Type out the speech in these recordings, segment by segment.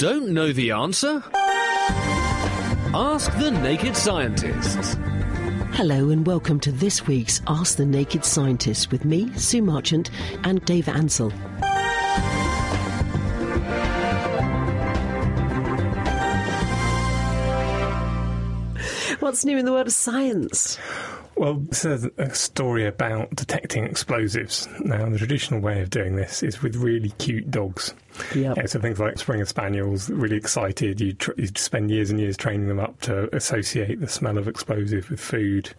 Don't know the answer? Ask the Naked Scientists. Hello and welcome to this week's Ask the Naked Scientist with me, Sue Marchant, and Dave Ansell. What's new in the world of science? Well, this is a story about detecting explosives. Now, the traditional way of doing this is with really cute dogs. Yep. Yeah, so things like Springer Spaniels, really excited. You, tr- you spend years and years training them up to associate the smell of explosive with food,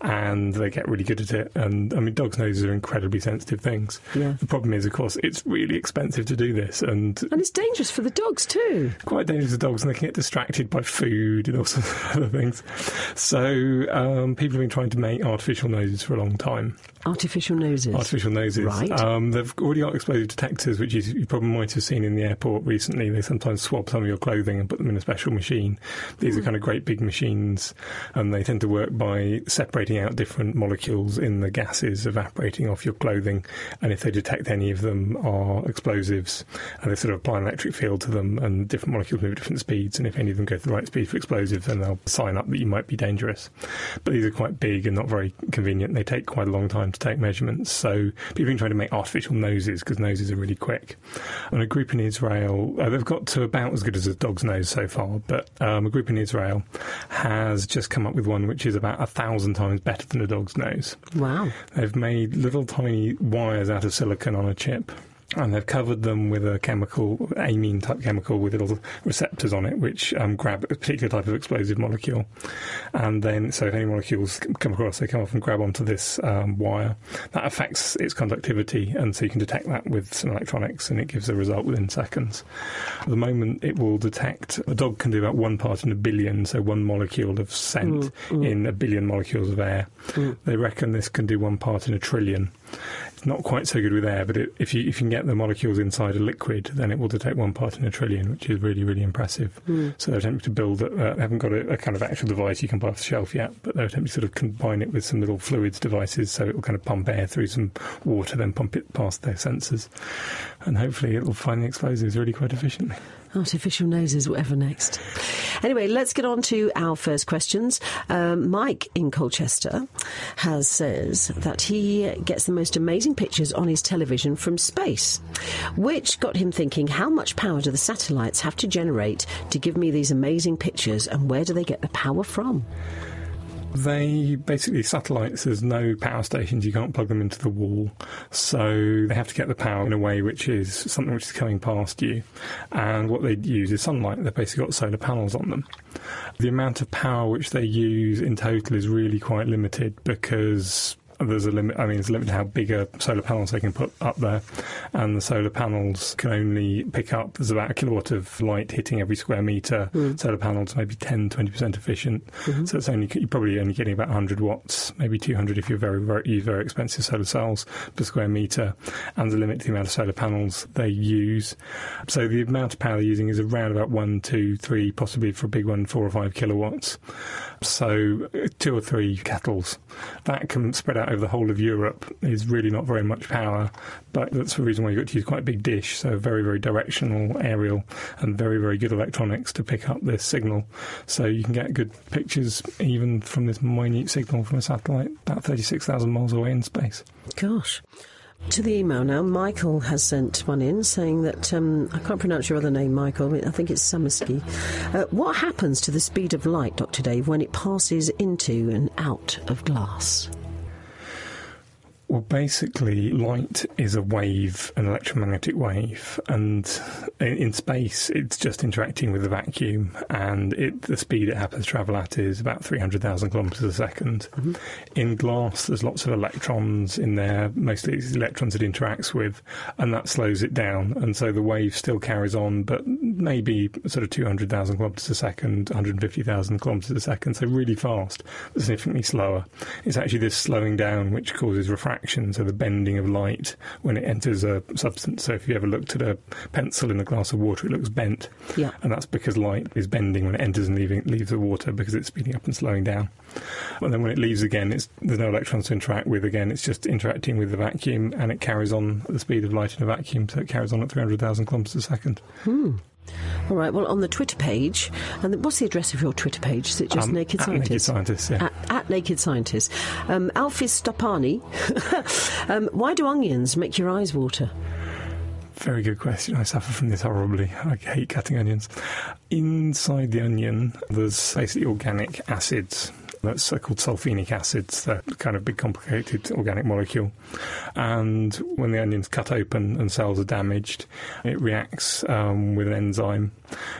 and they get really good at it. And I mean, dogs' noses are incredibly sensitive things. Yeah. The problem is, of course, it's really expensive to do this, and And it's dangerous for the dogs too. quite dangerous to dogs, and they can get distracted by food and all sorts of other things. So um, people have been trying to make artificial noses for a long time. Artificial noses. Artificial noses. Right. Um, they've already got explosive detectors, which is, you probably might have seen in the airport recently. They sometimes swab some of your clothing and put them in a special machine. These are Hmm. kind of great big machines, and they tend to work by separating out different molecules in the gases evaporating off your clothing. And if they detect any of them are explosives, and they sort of apply an electric field to them, and different molecules move at different speeds, and if any of them go to the right speed for explosives, then they'll sign up that you might be dangerous. But these are quite big and not very convenient. They take quite a long time to take measurements. So people have been trying to make artificial noses because noses are really quick. And a group in Israel, uh, they've got to about as good as a dog's nose so far, but um, a group in Israel has just come up with one which is about a thousand times better than a dog's nose. Wow. They've made little tiny wires out of silicon on a chip. And they've covered them with a chemical, amine type chemical, with little receptors on it, which um, grab a particular type of explosive molecule. And then, so if any molecules come across, they come off and grab onto this um, wire. That affects its conductivity, and so you can detect that with some electronics, and it gives a result within seconds. At the moment, it will detect a dog can do about one part in a billion, so one molecule of scent in a billion molecules of air. They reckon this can do one part in a trillion. It's not quite so good with air, but it, if you if you can get the molecules inside a liquid, then it will detect one part in a trillion, which is really really impressive. So they're attempting to build. A, uh, they haven't got a, a kind of actual device you can buy off the shelf yet, but they're attempting to sort of combine it with some little fluids devices, so it will kind of pump air through some water, then pump it past their sensors, and hopefully it will find the explosives really quite efficiently. Artificial noses, whatever next. Anyway, let's get on to our first questions. Um, Mike in Colchester has says that he gets the most amazing pictures on his television from space, which got him thinking: how much power do the satellites have to generate to give me these amazing pictures, and where do they get the power from? They basically satellites. There's no power stations. You can't plug them into the wall, so they have to get the power in a way which is something which is coming past you. And what they use is sunlight. They've basically got solar panels on them. The amount of power which they use in total is really quite limited because there's a limit. I mean, there's a limit to how big a solar panels they can put up there, and the solar panels can only pick up. There's about a kilowatt of light hitting every square meter. Solar panels maybe 10, 20 percent efficient, so it's only you're probably only getting about 100 watts, maybe 200 if you're very, very use very expensive solar cells per square meter, and the limit to the amount of solar panels they use. So the amount of power they're using is around about one, two, three, possibly for a big one, four or five kilowatts. So uh, two or three kettles that can spread out over the whole of Europe is really not very much power, but that's the reason why you've got to use quite a big dish, so very, very directional aerial and very, very good electronics to pick up this signal. So you can get good pictures even from this minute signal from a satellite about 36,000 miles away in space. Gosh. To the email now, Michael has sent one in saying that um, I can't pronounce your other name, Michael. I think it's Summersky. Uh, what happens to the speed of light, Dr. Dave, when it passes into and out of glass? Well, basically, light is a wave, an electromagnetic wave, and in, in space, it's just interacting with the vacuum, and it, the speed it happens to travel at is about 300,000 kilometres a 2nd mm-hmm. In glass, there's lots of electrons in there, mostly it's electrons it interacts with, and that slows it down, and so the wave still carries on, but maybe sort of 200,000 kilometres a second, 150,000 kilometres a second, so really fast, but significantly slower. It's actually this slowing down which causes refraction, so the bending of light when it enters a substance. So if you ever looked at a pencil in a glass of water, it looks bent. Yeah. And that's because light is bending when it enters and leaving, leaves the water because it's speeding up and slowing down. And then when it leaves again, it's, there's no electrons to interact with again. It's just interacting with the vacuum and it carries on at the speed of light in a vacuum. So it carries on at 300,000 kilometres a second. All right. Well, on the Twitter page, and what's the address of your Twitter page? Is it just Um, Naked at Scientist? Naked Scientists, yeah. At, Naked Scientist. Um, Stapani. um, why do onions make your eyes water? Very good question. I suffer from this horribly. I hate cutting onions. Inside the onion, there's basically organic acids. That's called sulfenic acids. They're kind of big, complicated organic molecule. And when the onion's cut open and cells are damaged, it reacts um, with an enzyme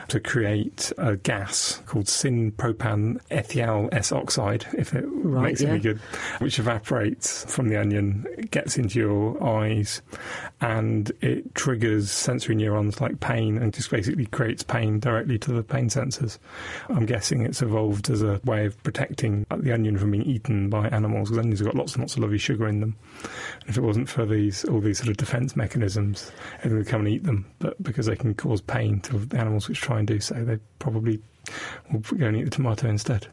to create a gas called syn-propan ethyl S oxide, if it Right, makes any good, which evaporates from the onion, gets into your eyes, and it triggers sensory neurons like pain and just basically creates pain directly to the pain sensors. I'm guessing it's evolved as a way of protecting the onion from being eaten by animals because onions have got lots and lots of lovely sugar in them. And if it wasn't for these all these sort of defence mechanisms, everyone would come and eat them. But because they can cause pain to the animals which try and do so, they probably will go and eat the tomato instead.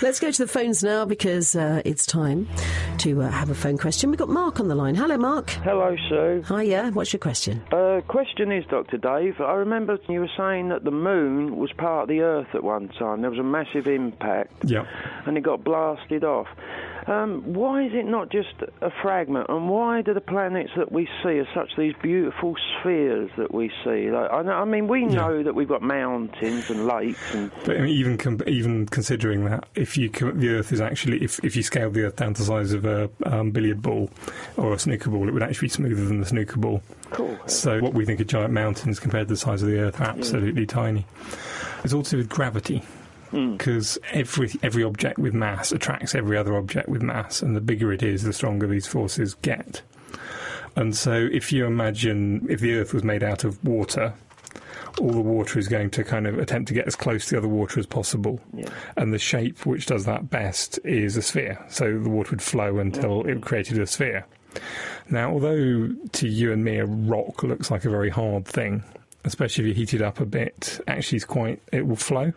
Let's go to the phones now because uh, it's time to uh, have a phone question. We've got Mark on the line. Hello, Mark. Hello, Sue. Hiya. What's your question? Uh, question is, Dr. Dave, I remember you were saying that the moon was part of the Earth at one time. There was a massive impact Yeah. and it got blasted off. Um, why is it not just a fragment? And why do the planets that we see are such these beautiful spheres that we see? Like, I, know, I mean, we know that we've got mountains and lakes and But I mean, even com- even considering that, if you co- the Earth is actually if, if you scaled the Earth down to the size of a um, billiard ball or a snooker ball, it would actually be smoother than the snooker ball. cool. So what we think are giant mountains compared to the size of the Earth are absolutely tiny. It's also with gravity. Hmm. Because every every object with mass attracts every other object with mass, and the bigger it is, the stronger these forces get. And so, if you imagine if the Earth was made out of water, all the water is going to kind of attempt to get as close to the other water as possible. Yeah. And the shape which does that best is a sphere. So the water would flow until hmm. it created a sphere. Now, although to you and me a rock looks like a very hard thing, especially if you heat it up a bit, actually it's quite it will flow.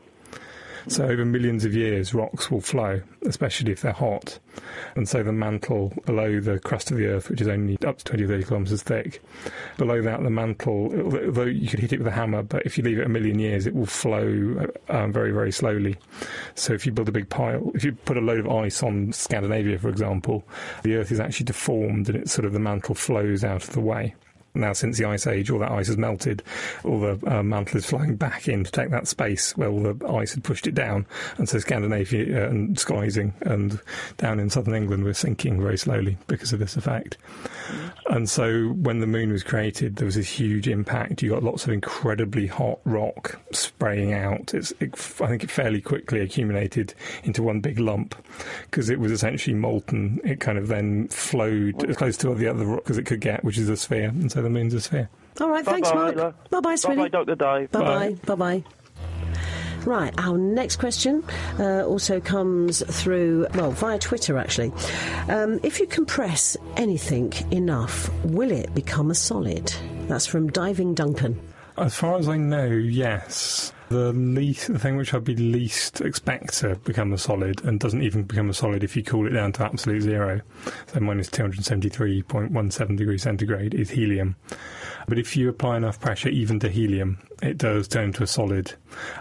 So over millions of years, rocks will flow, especially if they're hot. And so the mantle below the crust of the Earth, which is only up to 20 or 30 kilometres thick, below that the mantle, although you could hit it with a hammer, but if you leave it a million years, it will flow um, very, very slowly. So if you build a big pile, if you put a load of ice on Scandinavia, for example, the Earth is actually deformed and it's sort of the mantle flows out of the way. Now, since the ice age, all that ice has melted. All the uh, mantle is flowing back in to take that space where all the ice had pushed it down. And so Scandinavia uh, and Skysing and down in southern England were sinking very slowly because of this effect. And so when the moon was created, there was this huge impact. You got lots of incredibly hot rock spraying out. It's, it, I think it fairly quickly accumulated into one big lump because it was essentially molten. It kind of then flowed as close to all the other rock as it could get, which is a sphere. And so the moon's a sphere. All right. Thanks, Bye-bye, Mark. love. Bye bye, Bye sweetie. bye, Dr. Dave. Bye bye. Bye bye. Right, our next question uh, also comes through, well, via Twitter actually. Um, if you compress anything enough, will it become a solid? That's from Diving Duncan. As far as I know, yes. The least, the thing which I'd be least expect to become a solid, and doesn't even become a solid if you cool it down to absolute zero, so minus 273.17 degrees centigrade, is helium. But if you apply enough pressure even to helium, it does turn to a solid.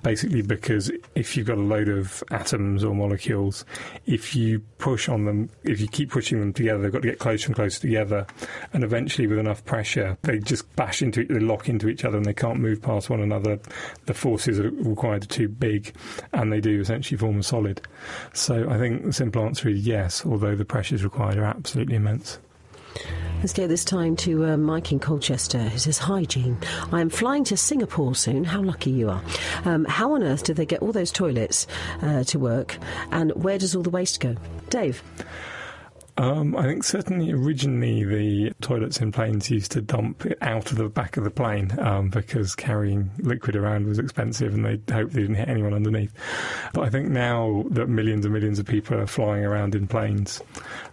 Basically, because if you've got a load of atoms or molecules, if you push on them, if you keep pushing them together, they've got to get closer and closer together. And eventually, with enough pressure, they just bash into it, they lock into each other, and they can't move past one another. The forces required are too big, and they do essentially form a solid. So I think the simple answer is yes, although the pressures required are absolutely immense. Let's go this time to uh, Mike in Colchester, who says, Hi, Jean. I am flying to Singapore soon. How lucky you are. Um, how on earth do they get all those toilets uh, to work? And where does all the waste go? Dave? Um, I think certainly originally the toilets in planes used to dump out of the back of the plane um, because carrying liquid around was expensive and they hoped they didn't hit anyone underneath. But I think now that millions and millions of people are flying around in planes,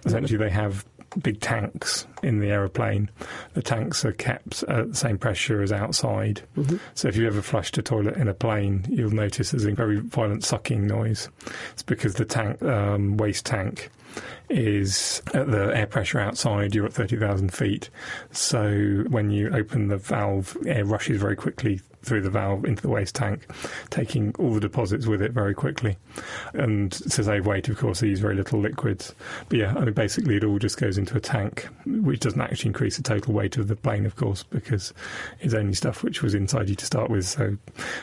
essentially they have big tanks in the aeroplane. The tanks are kept at the same pressure as outside. Mm-hmm. So if you ever flushed a toilet in a plane, you'll notice there's a very violent sucking noise. It's because the tank, um, waste tank, is at the air pressure outside, you're at 30,000 feet. So when you open the valve, air rushes very quickly through the valve into the waste tank, taking all the deposits with it very quickly. And to save weight, of course, they use very little liquids. But yeah, I mean, basically, it all just goes into a tank, which doesn't actually increase the total weight of the plane, of course, because it's only stuff which was inside you to start with. So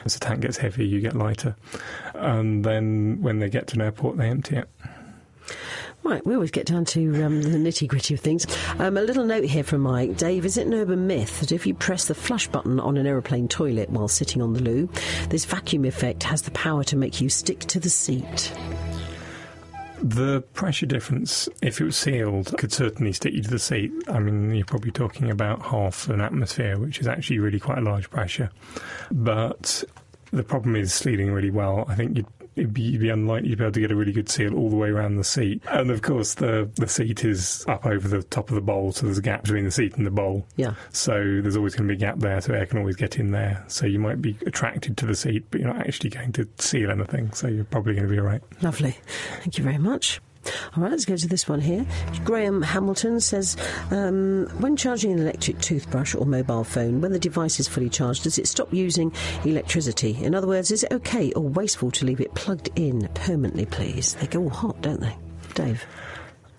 as the tank gets heavier, you get lighter. And then when they get to an airport, they empty it. Right, we always get down to um, the nitty gritty of things. Um, a little note here from Mike. Dave, is it an urban myth that if you press the flush button on an aeroplane toilet while sitting on the loo, this vacuum effect has the power to make you stick to the seat? The pressure difference, if it was sealed, could certainly stick you to the seat. I mean, you're probably talking about half an atmosphere, which is actually really quite a large pressure. But the problem is sealing really well. I think you'd it'd be, be, unlikely to be able to get a really good seal all the way around the seat. And of course, the, the seat is up over the top of the bowl, so there's a gap between the seat and the bowl. Yeah. So there's always going to be a gap there, so air can always get in there. So you might be attracted to the seat, but you're not actually going to seal anything, so you're probably going to be all right. Lovely. Thank you very much. All right, let's go to this one here. Graham Hamilton says, um, when charging an electric toothbrush or mobile phone, when the device is fully charged, does it stop using electricity? In other words, is it okay or wasteful to leave it plugged in permanently, please? They go all hot, don't they? Dave?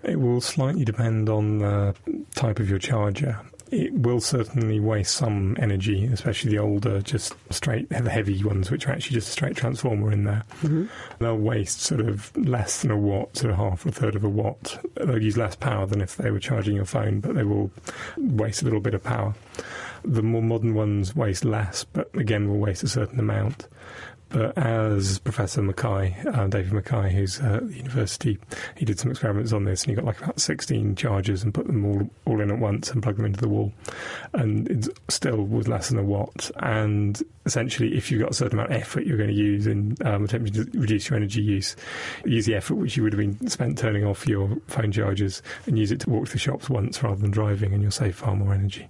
It will slightly depend on the type of your charger it will certainly waste some energy, especially the older, just straight, the heavy ones, which are actually just a straight transformer in there. Mm-hmm. They'll waste sort of less than a watt, sort of half or a third of a watt. They'll use less power than if they were charging your phone, but they will waste a little bit of power. The more modern ones waste less, but again will waste a certain amount. But as Professor MacKay, uh, David MacKay, who's uh, at the university, he did some experiments on this and he got like about 16 chargers and put them all, all in at once and plugged them into the wall. And it still was less than a watt. And essentially, if you've got a certain amount of effort you're going to use in um, attempting to reduce your energy use, use the effort which you would have been spent turning off your phone chargers and use it to walk to the shops once rather than driving, and you'll save far more energy.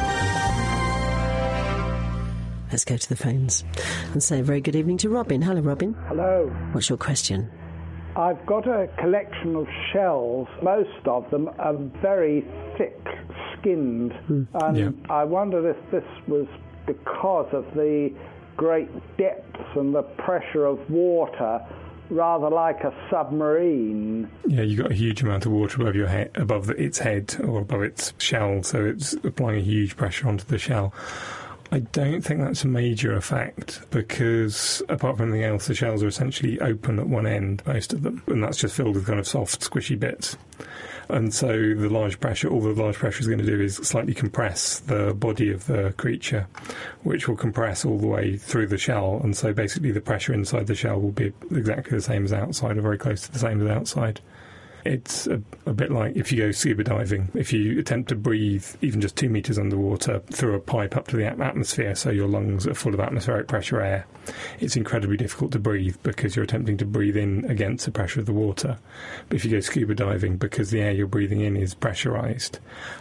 Let's go to the phones and say a very good evening to Robin. Hello, Robin. Hello. What's your question? I've got a collection of shells. Most of them are very thick skinned. Mm. And yeah. I wondered if this was because of the great depths and the pressure of water rather like a submarine. Yeah, you've got a huge amount of water above your head, above its head or above its shell, so it's applying a huge pressure onto the shell. I don't think that's a major effect because, apart from anything else, the shells are essentially open at one end, most of them, and that's just filled with kind of soft, squishy bits. And so the large pressure, all the large pressure is going to do is slightly compress the body of the creature, which will compress all the way through the shell. And so basically the pressure inside the shell will be exactly the same as outside, or very close to the same as outside. It's a, a, bit like if you go scuba diving, if you attempt to breathe even just two meters underwater through a pipe up to the atmosphere, so your lungs are full of atmospheric pressure air, it's incredibly difficult to breathe because you're attempting to breathe in against the pressure of the water. But if you go scuba diving, because the air you're breathing in is pressurized,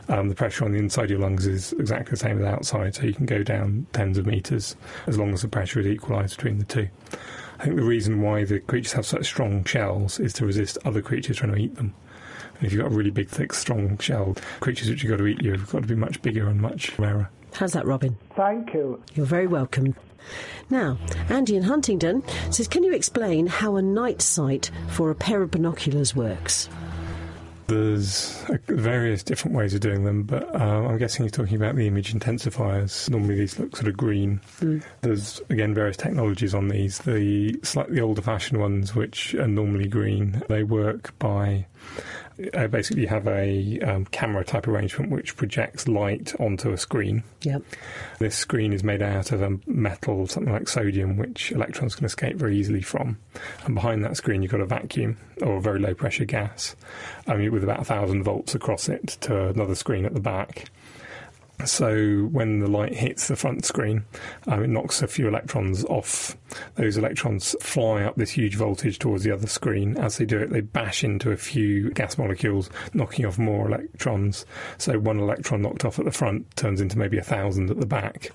um, the pressure on the inside of your lungs is exactly the same as outside, so you can go down tens of meters as long as the pressure is equalized between the two. I think the reason why the creatures have such strong shells is to resist other creatures trying to eat them. And if you've got a really big, thick, strong shell, creatures which you've got to eat you have got to be much bigger and much rarer. How's that, Robin? Thank you. You're very welcome. Now, Andy in Huntingdon says, Can you explain how a night sight for a pair of binoculars works? There's uh, various different ways of doing them, but uh, I'm guessing you're talking about the image intensifiers. Normally these look sort of green. Mm. There's, again, various technologies on these. The slightly older fashioned ones, which are normally green, they work by uh, basically have a um, camera type arrangement which projects light onto a screen. Yep. This screen is made out of a metal, something like sodium, which electrons can escape very easily from. And behind that screen, you've got a vacuum or a very low pressure gas, um, with about 1,000 volts across it to another screen at the back. So when the light hits the front screen, um, it knocks a few electrons off. Those electrons fly up this huge voltage towards the other screen. As they do it, they bash into a few gas molecules, knocking off more electrons. So one electron knocked off at the front turns into maybe a thousand at the back.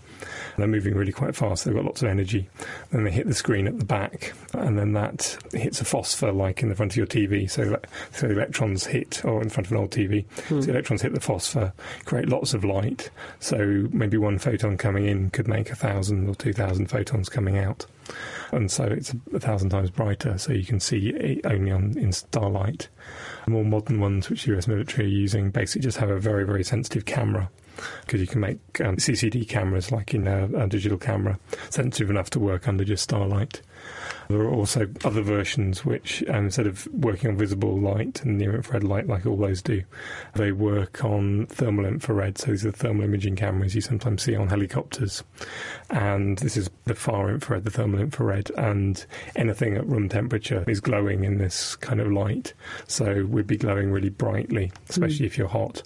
They're moving really quite fast. They've got lots of energy. Then they hit the screen at the back, and then that hits a phosphor like in the front of your TV. So, so the electrons hit, or in front of an old TV, hmm. so the electrons hit the phosphor, create lots of light. So maybe one photon coming in could make a thousand or two thousand photons coming out and so it's a thousand times brighter, so you can see it only on in starlight. More modern ones, which the US military are using, basically just have a very, very sensitive camera because you can make um, CCD cameras, like in a, a digital camera, sensitive enough to work under just starlight. There are also other versions which, um, instead of working on visible light and near infrared light like all those do, they work on thermal infrared. So these are thermal imaging cameras you sometimes see on helicopters. And this is the far infrared, the thermal infrared, and anything at room temperature is glowing in this kind of light. So we'd be glowing really brightly, especially mm. if you're hot.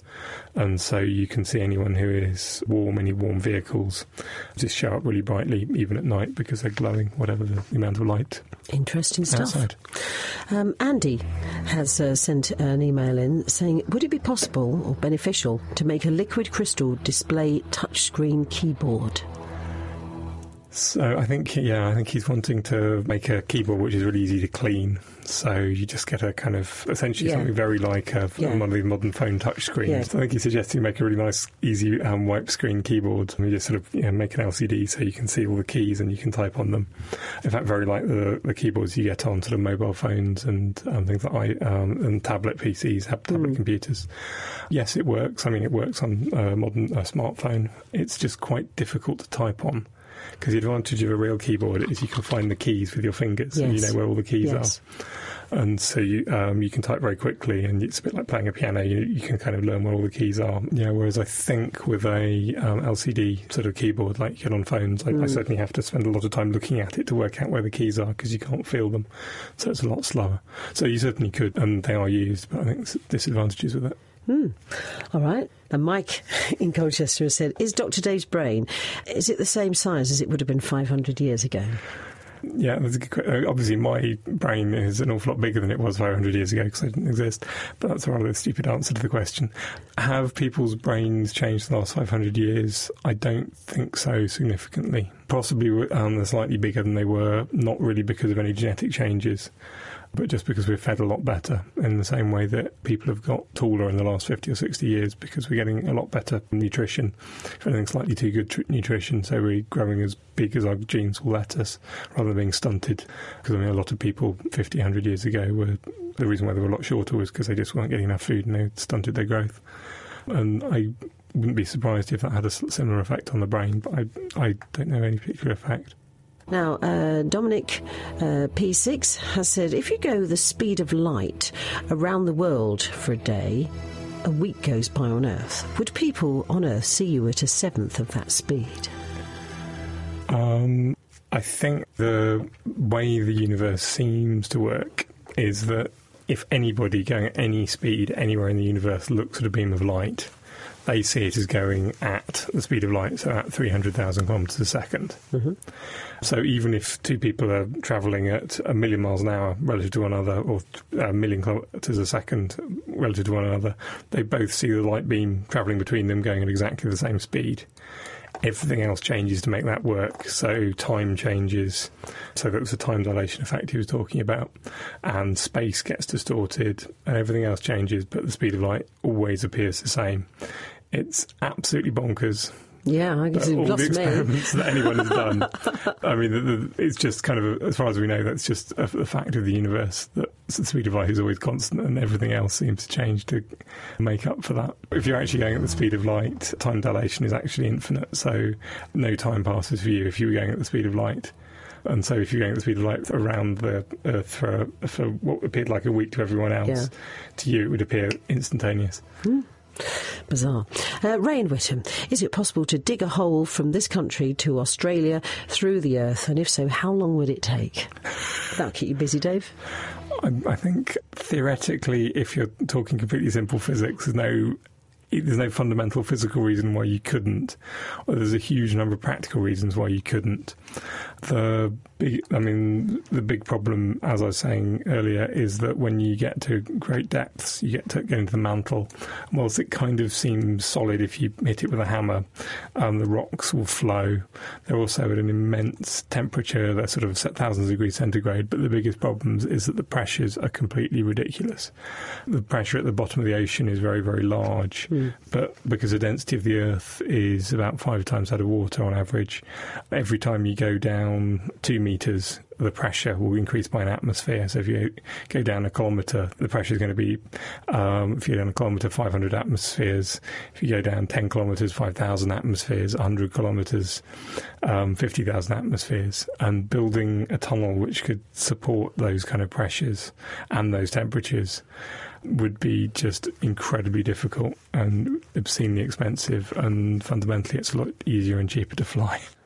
And so you can see anyone who is warm, any warm vehicles, just show up really brightly even at night because they're glowing, whatever the amount of light Interesting stuff. Um, Andy has uh, sent an email in saying, Would it be possible or beneficial to make a liquid crystal display touchscreen keyboard? So I think, yeah, I think he's wanting to make a keyboard which is really easy to clean. So you just get a kind of essentially yeah. something very like a, yeah. one of the modern phone touchscreens. Yeah. So I think he's suggesting make a really nice, easy um, wipe screen keyboard. And you just sort of you know, make an LCD so you can see all the keys and you can type on them. In fact, very like the, the keyboards you get on sort of mobile phones and um, things like I, um, and tablet PCs, have tablet mm. computers. Yes, it works. I mean, it works on a modern uh, smartphone. It's just quite difficult to type on because the advantage of a real keyboard is you can find the keys with your fingers yes. and you know where all the keys yes. are and so you um, you can type very quickly, and it's a bit like playing a piano. You, you can kind of learn where all the keys are. Yeah. Whereas I think with a um, LCD sort of keyboard like you get on phones, I, mm. I, certainly have to spend a lot of time looking at it to work out where the keys are because you can't feel them. So it's a lot slower. So you certainly could, and they are used, but I think disadvantages with it. Hmm. All right. And Mike in Colchester has said, "Is Dr. Dave's brain is it the same size as it would have been 500 years ago?" Yeah, uh, obviously my brain is an awful lot bigger than it was 500 years ago because I didn't exist. But that's a rather stupid answer to the question. Have people's brains changed in the last 500 years? I don't think so significantly. Possibly um, they're slightly bigger than they were, not really because of any genetic changes but just because we're fed a lot better in the same way that people have got taller in the last 50 or 60 years because we're getting a lot better nutrition, if anything, slightly too good tr- nutrition, so we're growing as big as our genes will let us rather than being stunted. Because I mean, a lot of people 50, 100 years ago were the reason why they were a lot shorter was because they just weren't getting enough food and they stunted their growth. And I wouldn't be surprised if that had a similar effect on the brain, but I, I don't know any particular effect. Now, uh, Dominic uh, P6 has said if you go the speed of light around the world for a day, a week goes by on Earth. Would people on Earth see you at a seventh of that speed? Um, I think the way the universe seems to work is that if anybody going at any speed anywhere in the universe looks at a beam of light, they see it as going at the speed of light, so at 300,000 kilometres a 2nd mm-hmm. So even if two people are travelling at a million miles an hour relative to one another, or a million kilometres a second relative to one another, they both see the light beam travelling between them going at exactly the same speed. Everything else changes to make that work. So time changes. So that was the time dilation effect he was talking about. And space gets distorted and everything else changes, but the speed of light always appears the same. It's absolutely bonkers Yeah, I guess all the lost me. experiments that anyone has done. I mean, the, the, it's just kind of, as far as we know, that's just a, a fact of the universe that the speed of light is always constant and everything else seems to change to make up for that. If you're actually going at the speed of light, time dilation is actually infinite, so no time passes for you if you were going at the speed of light. And so, if you're going at the speed of light around the Earth for, for what appeared like a week to everyone else, Yeah. to you it would appear instantaneous. Hmm. Bizarre. Uh, Ray and Whittam, is it possible to dig a hole from this country to Australia through the Earth? And if so, how long would it take? That'll keep you busy, Dave. I, I think theoretically, if you're talking completely simple physics, there's no there's no fundamental physical reason why you couldn't. Or there's a huge number of practical reasons why you couldn't. The big, I mean, the big problem, as I was saying earlier, is that when you get to great depths, you get to get into the mantle. And whilst it kind of seems solid if you hit it with a hammer, um, the rocks will flow. They're also at an immense temperature. They're sort of set thousands of degrees centigrade. But the biggest problems is that the pressures are completely ridiculous. The pressure at the bottom of the ocean is very, very large. But because the density of the Earth is about five times that of water on average, every time you go down two meters, the pressure will increase by an atmosphere. So if you go down a kilometre, the pressure is going to be, um, if you go down a kilometre, 500 atmospheres. If you go down 10 kilometres, 5,000 atmospheres. 100 kilometres, um, 50,000 atmospheres. And building a tunnel which could support those kind of pressures and those temperatures would be just incredibly difficult and obscenely expensive. And fundamentally, it's a lot easier and cheaper to fly.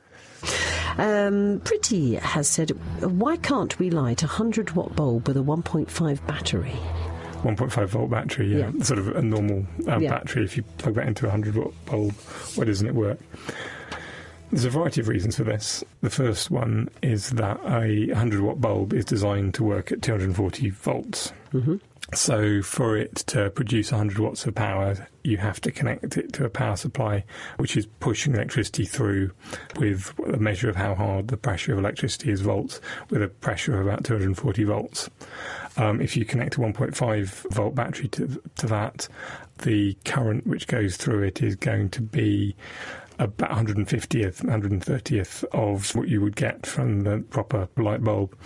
Um, Pretty has said, why can't we light a 100 watt bulb with a 1.5 battery? 1.5 volt battery, yeah, Yeah. sort of a normal um, Yeah. battery. If you plug that into a 100 watt bulb, why doesn't it work? There's a variety of reasons for this. The first one is that a 100 watt bulb is designed to work at 240 volts. So, for it to produce 100 watts of power, you have to connect it to a power supply which is pushing electricity through with a measure of how hard the pressure of electricity is volts, with a pressure of about 240 volts. Um, if you connect a 1.5 volt battery to, to that, the current which goes through it is going to be about 150th, 130th of what you would get from the proper light bulb,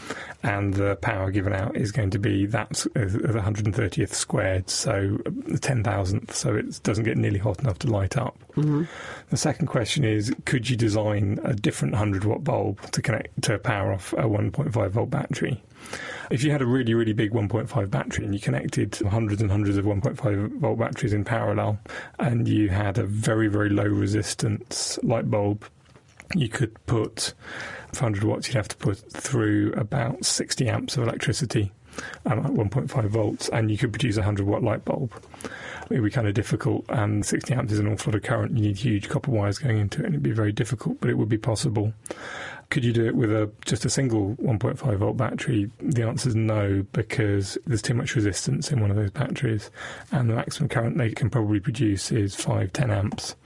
and the power given out is going to be that of the 130th squared, so the 10,000th, so it doesn't get nearly hot enough to light up. Mm-hmm. The second question is, could you design a different 100 watt bulb to connect to power off a 1.5 volt battery? If you had a really, really big 1.5 battery and you connected hundreds and hundreds of 1.5 volt batteries in parallel, and you had a very, very low resistance light bulb, you could put 500 watts, you'd have to put through about 60 amps of electricity um, at 1.5 volts, and you could produce a 100 watt light bulb. It would be kind of difficult, and 60 amps is an awful lot of current. You need huge copper wires going into it, and it'd be very difficult, but it would be possible. Could you do it with a just a single 1.5 volt battery? The answer is no, because there's too much resistance in one of those batteries, and the maximum current they can probably produce is 5, 10 amps,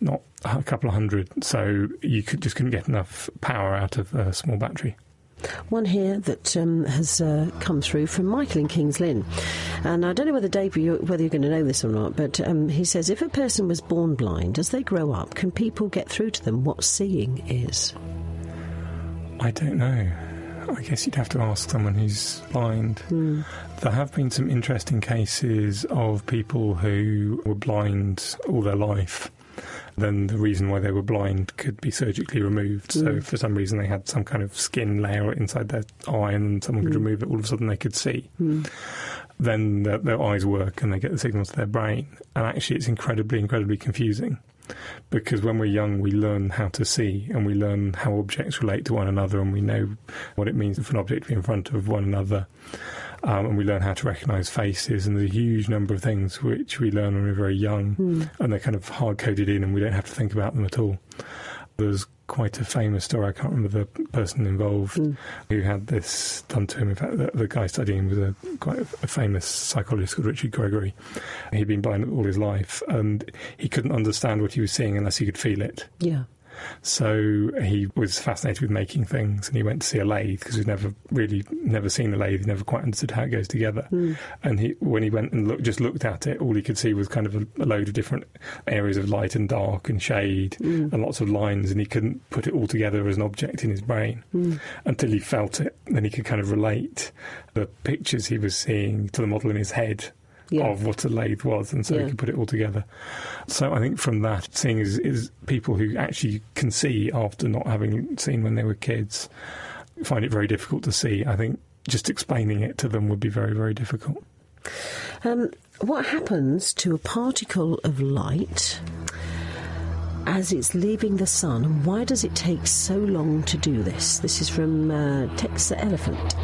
not a couple of hundred. So you could just couldn't get enough power out of a small battery. One here that um, has uh, come through from Michael in Kings Lynn. And I don't know whether, Dave, you, whether you're going to know this or not, but um, he says if a person was born blind, as they grow up, can people get through to them what seeing is? I don't know. I guess you'd have to ask someone who's blind. There have been some interesting cases of people who were blind all their life. Then the reason why they were blind could be surgically removed. So, if for some reason they had some kind of skin layer inside their eye and someone could mm. remove it, all of a sudden they could see. Mm. Then their, their eyes work and they get the signals to their brain. And actually, it's incredibly, incredibly confusing because when we're young, we learn how to see and we learn how objects relate to one another and we know what it means for an object to be in front of one another. Um, and we learn how to recognise faces, and there's a huge number of things which we learn when we're very young, and they're kind of hard coded in, and we don't have to think about them at all. There's quite a famous story. I can't remember the person involved who had this done to him. In fact, the, the guy studying was a quite a, a famous psychologist called Richard Gregory. He'd been blind all his life, and he couldn't understand what he was seeing unless he could feel it. Yeah. So he was fascinated with making things, and he went to see a lathe because he'd never really never seen a lathe. He never quite understood how it goes together. Hmm. And he, when he went and look, just looked at it, all he could see was kind of a, a load of different areas of light and dark and shade Hmm. and lots of lines, and he couldn't put it all together as an object in his brain Hmm. until he felt it. Then he could kind of relate the pictures he was seeing to the model in his head Yeah. of what a lathe was, and so Yeah. he could put it all together. So I think from that, seeing is, is people who actually can see after not having seen when they were kids find it very difficult to see. I think just explaining it to them would be very, very difficult. Um, what happens to a particle of light as it's leaving the sun, and why does it take so long to do this? This is from uh, Texas Elephant.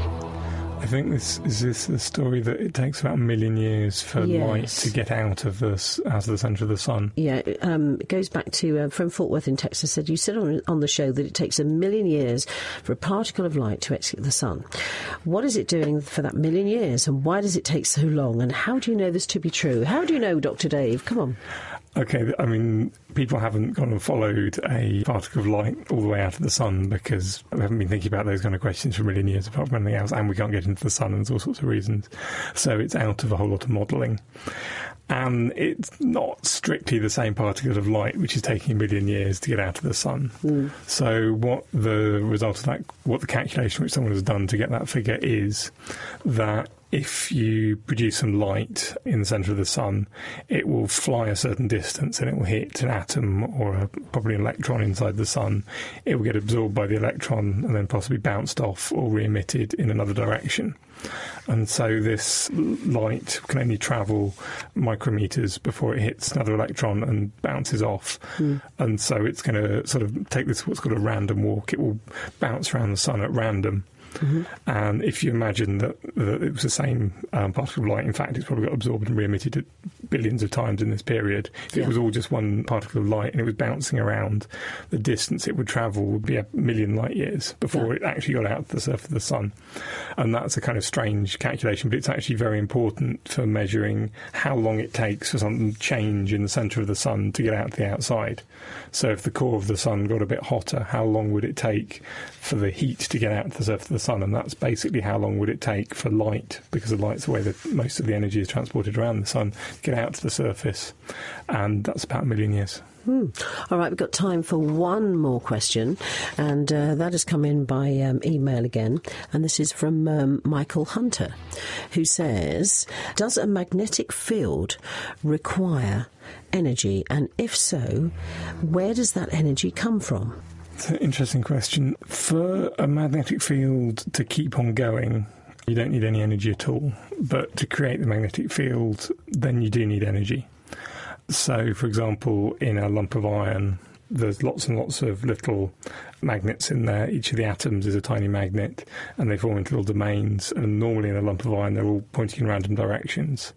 I think this is this the story that it takes about a million years for light to get out of the out of the centre of the sun. Yeah, um, it goes back to uh, from Fort Worth in Texas. Said you said on, on the show that it takes a million years for a particle of light to exit the sun. What is it doing for that million years, and why does it take so long? And how do you know this to be true? How do you know, Doctor Dave? Come on. Okay, I mean, people haven't gone and followed a particle of light all the way out of the sun because we haven't been thinking about those kind of questions for a million years, apart from anything else, and we can't get into the sun, and there's all sorts of reasons. So it's out of a whole lot of modelling. And it's not strictly the same particle of light, which is taking a million years to get out of the sun. Hmm. So, what the result of that, what the calculation which someone has done to get that figure is that if you produce some light in the centre of the sun, it will fly a certain distance and it will hit an atom or a, probably an electron inside the sun. It will get absorbed by the electron and then possibly bounced off or re emitted in another direction. And so this light can only travel micrometers before it hits another electron and bounces off. Hmm. And so it's going to sort of take this what's called a random walk. It will bounce around the sun at random. And if you imagine that, that it was the same um, particle of light, in fact, it's probably got absorbed and re-emitted billions of times in this period. If Yeah. it was all just one particle of light and it was bouncing around, the distance it would travel would be a million light years before Yeah. it actually got out to the surface of the sun. And that's a kind of strange calculation, but it's actually very important for measuring how long it takes for something to change in the centre of the sun to get out to the outside. So if the core of the sun got a bit hotter, how long would it take for the heat to get out to the surface of the sun? And that's basically how long would it take for light, because the light's the way that most of the energy is transported around the sun, to get out to the surface. And that's about a million years. All right, we've got time for one more question, and uh, that has come in by um, email again. And this is from um, Michael Hunter, who says Does a magnetic field require energy? And if so, where does that energy come from? Interesting question. For a magnetic field to keep on going, you don't need any energy at all. But to create the magnetic field, then you do need energy. So, for example, in a lump of iron, there's lots and lots of little magnets in there. Each of the atoms is a tiny magnet, and they form into little domains. And normally, in a lump of iron, they're all pointing in random directions.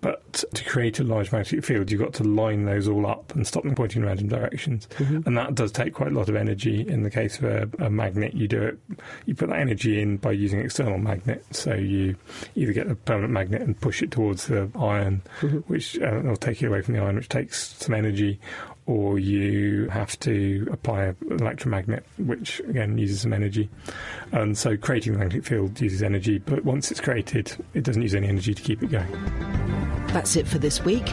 But to create a large magnetic field, you've got to line those all up and stop them pointing in random directions. And that does take quite a lot of energy. In the case of a, a magnet, you do it, you put that energy in by using external magnet. So you either get a permanent magnet and push it towards the iron, which uh, will take you away from the iron, which takes some energy, or you have to apply an electromagnet, which again uses some energy. And so creating the magnetic field uses energy, but once it's created, it doesn't use any energy to keep it going. That's it for this week.